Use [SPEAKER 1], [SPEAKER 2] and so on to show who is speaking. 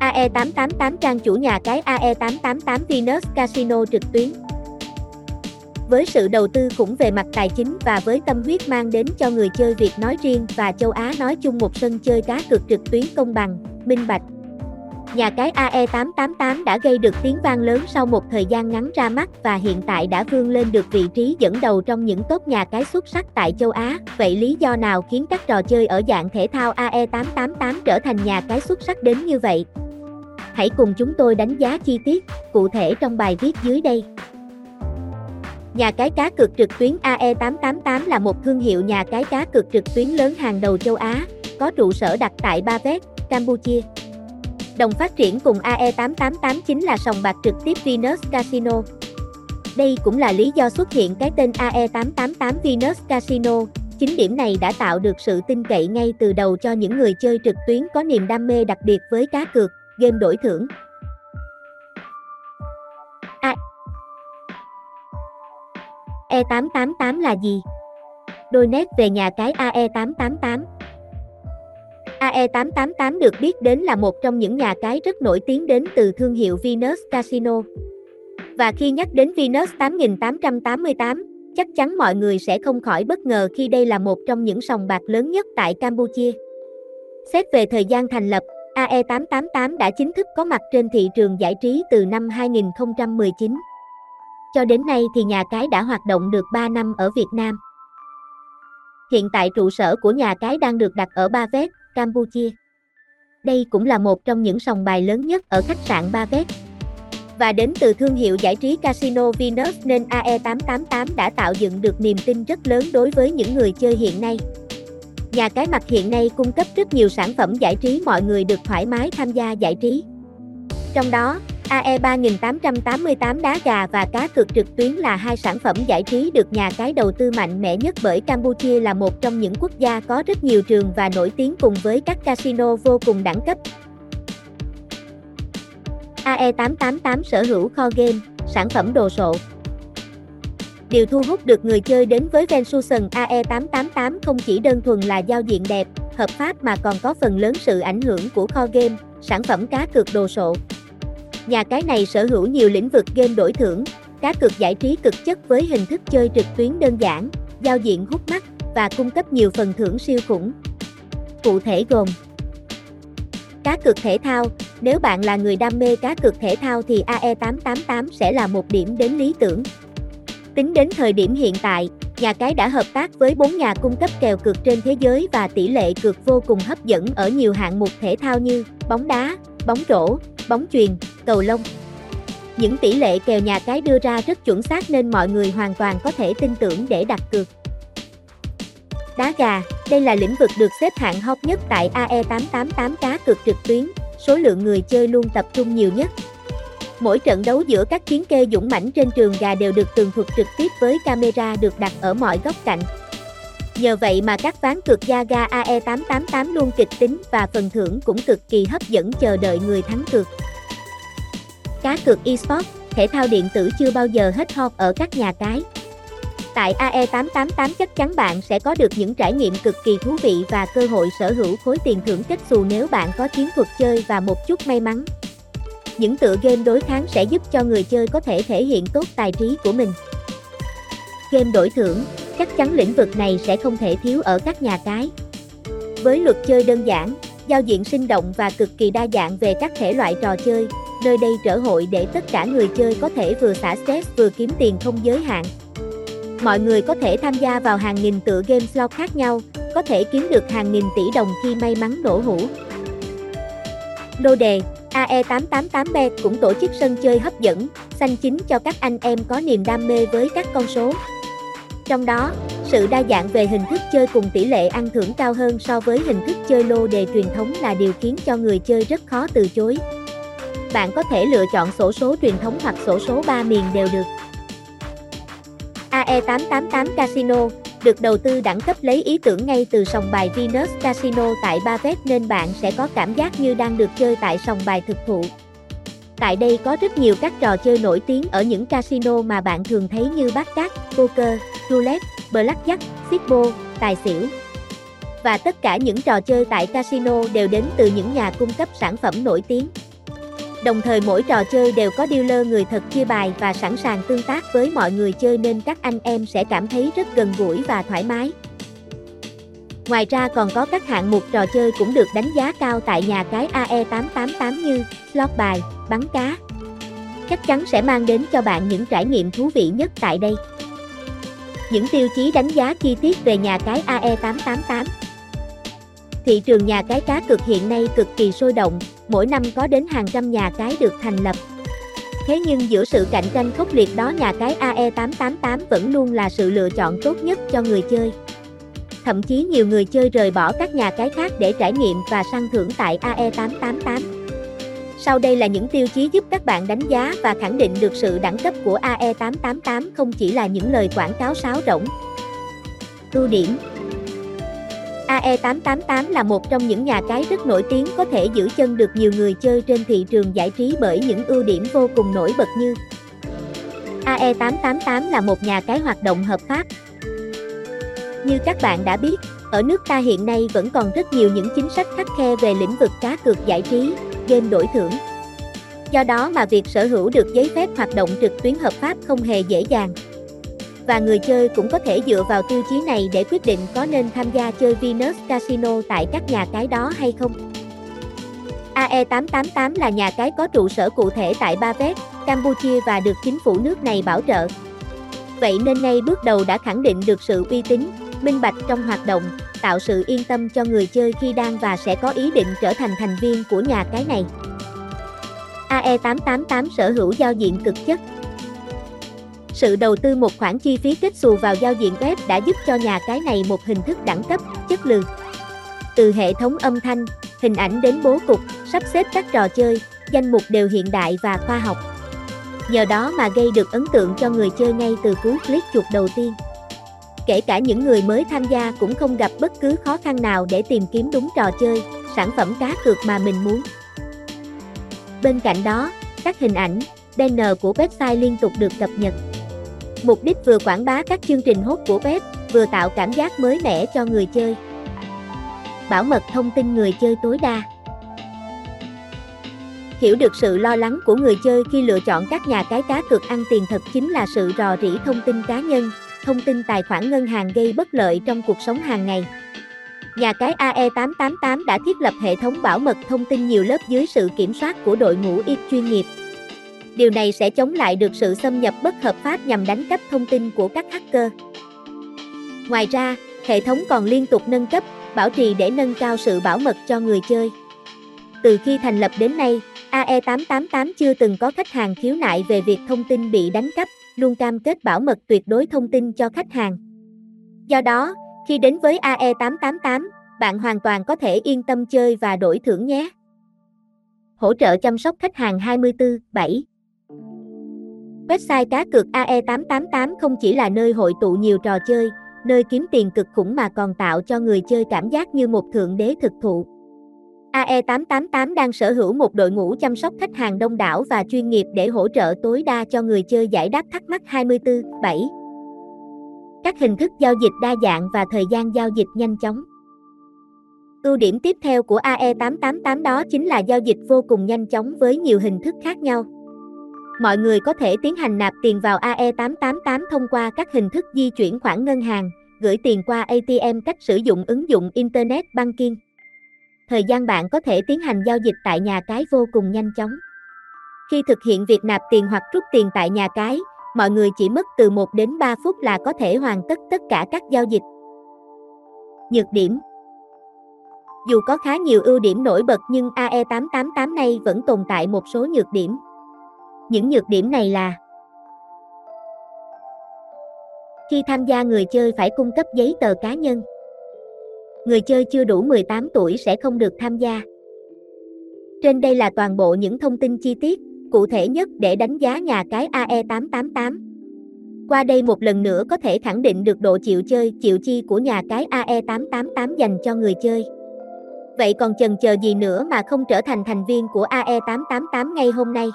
[SPEAKER 1] AE888 trang chủ nhà cái AE888 Venus Casino trực tuyến. Với sự đầu tư cũng về mặt tài chính và với tâm huyết mang đến cho người chơi Việt nói riêng và châu Á nói chung một sân chơi cá cược trực tuyến công bằng, minh bạch. Nhà cái AE888 đã gây được tiếng vang lớn sau một thời gian ngắn ra mắt và hiện tại đã vươn lên được vị trí dẫn đầu trong những top nhà cái xuất sắc tại châu Á. Vậy lý do nào khiến các trò chơi ở dạng thể thao AE888 trở thành nhà cái xuất sắc đến như vậy? Hãy cùng chúng tôi đánh giá chi tiết, cụ thể trong bài viết dưới đây. Nhà cái cá cược trực tuyến AE888 là một thương hiệu nhà cái cá cược trực tuyến lớn hàng đầu châu Á, có trụ sở đặt tại Ba Vét, Campuchia. Đồng phát triển cùng AE888 chính là sòng bạc trực tiếp Venus Casino. Đây cũng là lý do xuất hiện cái tên AE888 Venus Casino. Chính điểm này đã tạo được sự tin cậy ngay từ đầu cho những người chơi trực tuyến có niềm đam mê đặc biệt với cá cược, game đổi thưởng. A E888 là gì? Đôi nét về nhà cái AE888 AE888 được biết đến là một trong những nhà cái rất nổi tiếng đến từ thương hiệu Venus Casino. Và khi nhắc đến Venus 8888, chắc chắn mọi người sẽ không khỏi bất ngờ khi đây là một trong những sòng bạc lớn nhất tại Campuchia. Xét về thời gian thành lập, AE888 đã chính thức có mặt trên thị trường giải trí từ năm 2019. Cho đến nay thì nhà cái đã hoạt động được 3 năm ở Việt Nam. Hiện tại trụ sở của nhà cái đang được đặt ở Ba Vét, Campuchia. Đây cũng là một trong những sòng bài lớn nhất ở khách sạn Ba Vét. Và đến từ thương hiệu giải trí Casino Venus nên AE888 đã tạo dựng được niềm tin rất lớn đối với những người chơi hiện nay. Nhà cái mặt hiện nay cung cấp rất nhiều sản phẩm giải trí mọi người được thoải mái tham gia giải trí. Trong đó, AE 3888 đá gà và cá cược trực tuyến là hai sản phẩm giải trí được nhà cái đầu tư mạnh mẽ nhất bởi Campuchia là một trong những quốc gia có rất nhiều trường và nổi tiếng cùng với các casino vô cùng đẳng cấp. AE888 sở hữu kho game, sản phẩm đồ sộ. Điều thu hút được người chơi đến với Vensuson AE888 không chỉ đơn thuần là giao diện đẹp, hợp pháp mà còn có phần lớn sự ảnh hưởng của kho game, sản phẩm cá cược đồ sộ. Nhà cái này sở hữu nhiều lĩnh vực game đổi thưởng, cá cược giải trí cực chất với hình thức chơi trực tuyến đơn giản, giao diện hút mắt và cung cấp nhiều phần thưởng siêu khủng. Cụ thể gồm Cá cược thể thao, nếu bạn là người đam mê cá cược thể thao thì AE888 sẽ là một điểm đến lý tưởng. Tính đến thời điểm hiện tại, nhà cái đã hợp tác với 4 nhà cung cấp kèo cược trên thế giới và tỷ lệ cược vô cùng hấp dẫn ở nhiều hạng mục thể thao như bóng đá, bóng rổ, bóng chuyền, cầu lông. Những tỷ lệ kèo nhà cái đưa ra rất chuẩn xác nên mọi người hoàn toàn có thể tin tưởng để đặt cược. Đá gà, đây là lĩnh vực được xếp hạng hot nhất tại AE888 cá cược trực tuyến, số lượng người chơi luôn tập trung nhiều nhất. Mỗi trận đấu giữa các chiến kê dũng mãnh trên trường gà đều được tường thuật trực tiếp với camera được đặt ở mọi góc cạnh. Nhờ vậy mà các ván cược gia ga AE888 luôn kịch tính và phần thưởng cũng cực kỳ hấp dẫn chờ đợi người thắng cược. Cá cược eSports, thể thao điện tử chưa bao giờ hết hot ở các nhà cái. Tại AE888 chắc chắn bạn sẽ có được những trải nghiệm cực kỳ thú vị và cơ hội sở hữu khối tiền thưởng kết xù nếu bạn có chiến thuật chơi và một chút may mắn. Những tựa game đối kháng sẽ giúp cho người chơi có thể thể hiện tốt tài trí của mình. Game đổi thưởng, chắc chắn lĩnh vực này sẽ không thể thiếu ở các nhà cái. Với luật chơi đơn giản, giao diện sinh động và cực kỳ đa dạng về các thể loại trò chơi, nơi đây trở hội để tất cả người chơi có thể vừa xả stress vừa kiếm tiền không giới hạn. Mọi người có thể tham gia vào hàng nghìn tựa game slot khác nhau, có thể kiếm được hàng nghìn tỷ đồng khi may mắn nổ hũ. Lô đề AE888Bet cũng tổ chức sân chơi hấp dẫn, xanh chính cho các anh em có niềm đam mê với các con số. Trong đó, sự đa dạng về hình thức chơi cùng tỷ lệ ăn thưởng cao hơn so với hình thức chơi lô đề truyền thống là điều khiến cho người chơi rất khó từ chối. Bạn có thể lựa chọn sổ số truyền thống hoặc sổ số 3 miền đều được. AE888 Casino được đầu tư đẳng cấp lấy ý tưởng ngay từ sòng bài Venus Casino tại Bavet nên bạn sẽ có cảm giác như đang được chơi tại sòng bài thực thụ. Tại đây có rất nhiều các trò chơi nổi tiếng ở những casino mà bạn thường thấy như bát cát, poker, roulette, blackjack, fishbo, tài xỉu. Và tất cả những trò chơi tại casino đều đến từ những nhà cung cấp sản phẩm nổi tiếng. Đồng thời mỗi trò chơi đều có dealer người thật chia bài và sẵn sàng tương tác với mọi người chơi nên các anh em sẽ cảm thấy rất gần gũi và thoải mái. Ngoài ra còn có các hạng mục trò chơi cũng được đánh giá cao tại nhà cái AE888 như slot bài, bắn cá. Chắc chắn sẽ mang đến cho bạn những trải nghiệm thú vị nhất tại đây. Những tiêu chí đánh giá chi tiết về nhà cái AE888 Thị trường nhà cái cá cực hiện nay cực kỳ sôi động, mỗi năm có đến hàng trăm nhà cái được thành lập. Thế nhưng giữa sự cạnh tranh khốc liệt đó nhà cái AE888 vẫn luôn là sự lựa chọn tốt nhất cho người chơi. Thậm chí nhiều người chơi rời bỏ các nhà cái khác để trải nghiệm và săn thưởng tại AE888. Sau đây là những tiêu chí giúp các bạn đánh giá và khẳng định được sự đẳng cấp của AE888 không chỉ là những lời quảng cáo sáo rỗng. Ưu điểm AE888 là một trong những nhà cái rất nổi tiếng có thể giữ chân được nhiều người chơi trên thị trường giải trí bởi những ưu điểm vô cùng nổi bật như AE888 là một nhà cái hoạt động hợp pháp. Như các bạn đã biết, ở nước ta hiện nay vẫn còn rất nhiều những chính sách khắc khe về lĩnh vực cá cược giải trí, game đổi thưởng. Do đó mà việc sở hữu được giấy phép hoạt động trực tuyến hợp pháp không hề dễ dàng và người chơi cũng có thể dựa vào tiêu chí này để quyết định có nên tham gia chơi Venus Casino tại các nhà cái đó hay không. AE888 là nhà cái có trụ sở cụ thể tại Ba Vét, Campuchia và được chính phủ nước này bảo trợ. Vậy nên ngay bước đầu đã khẳng định được sự uy tín, minh bạch trong hoạt động, tạo sự yên tâm cho người chơi khi đang và sẽ có ý định trở thành thành viên của nhà cái này. AE888 sở hữu giao diện cực chất, sự đầu tư một khoản chi phí kết xù vào giao diện web đã giúp cho nhà cái này một hình thức đẳng cấp, chất lượng. Từ hệ thống âm thanh, hình ảnh đến bố cục, sắp xếp các trò chơi, danh mục đều hiện đại và khoa học. Nhờ đó mà gây được ấn tượng cho người chơi ngay từ cú click chuột đầu tiên. Kể cả những người mới tham gia cũng không gặp bất cứ khó khăn nào để tìm kiếm đúng trò chơi, sản phẩm cá cược mà mình muốn. Bên cạnh đó, các hình ảnh, banner của website liên tục được cập nhật. Mục đích vừa quảng bá các chương trình hot của web, vừa tạo cảm giác mới mẻ cho người chơi. Bảo mật thông tin người chơi tối đa. Hiểu được sự lo lắng của người chơi khi lựa chọn các nhà cái cá cược ăn tiền thật chính là sự rò rỉ thông tin cá nhân, thông tin tài khoản ngân hàng gây bất lợi trong cuộc sống hàng ngày. Nhà cái AE888 đã thiết lập hệ thống bảo mật thông tin nhiều lớp dưới sự kiểm soát của đội ngũ ít chuyên nghiệp. Điều này sẽ chống lại được sự xâm nhập bất hợp pháp nhằm đánh cắp thông tin của các hacker. Ngoài ra, hệ thống còn liên tục nâng cấp, bảo trì để nâng cao sự bảo mật cho người chơi. Từ khi thành lập đến nay, AE888 chưa từng có khách hàng khiếu nại về việc thông tin bị đánh cắp, luôn cam kết bảo mật tuyệt đối thông tin cho khách hàng. Do đó, khi đến với AE888, bạn hoàn toàn có thể yên tâm chơi và đổi thưởng nhé. Hỗ trợ chăm sóc khách hàng 24/7 Website cá cược AE888 không chỉ là nơi hội tụ nhiều trò chơi, nơi kiếm tiền cực khủng mà còn tạo cho người chơi cảm giác như một thượng đế thực thụ. AE888 đang sở hữu một đội ngũ chăm sóc khách hàng đông đảo và chuyên nghiệp để hỗ trợ tối đa cho người chơi giải đáp thắc mắc 24/7. Các hình thức giao dịch đa dạng và thời gian giao dịch nhanh chóng. Ưu điểm tiếp theo của AE888 đó chính là giao dịch vô cùng nhanh chóng với nhiều hình thức khác nhau. Mọi người có thể tiến hành nạp tiền vào AE888 thông qua các hình thức di chuyển khoản ngân hàng, gửi tiền qua ATM cách sử dụng ứng dụng Internet Banking. Thời gian bạn có thể tiến hành giao dịch tại nhà cái vô cùng nhanh chóng. Khi thực hiện việc nạp tiền hoặc rút tiền tại nhà cái, mọi người chỉ mất từ 1 đến 3 phút là có thể hoàn tất tất cả các giao dịch. Nhược điểm Dù có khá nhiều ưu điểm nổi bật nhưng AE888 này vẫn tồn tại một số nhược điểm. Những nhược điểm này là Khi tham gia người chơi phải cung cấp giấy tờ cá nhân. Người chơi chưa đủ 18 tuổi sẽ không được tham gia. Trên đây là toàn bộ những thông tin chi tiết, cụ thể nhất để đánh giá nhà cái AE888. Qua đây một lần nữa có thể khẳng định được độ chịu chơi, chịu chi của nhà cái AE888 dành cho người chơi. Vậy còn chần chờ gì nữa mà không trở thành thành viên của AE888 ngay hôm nay?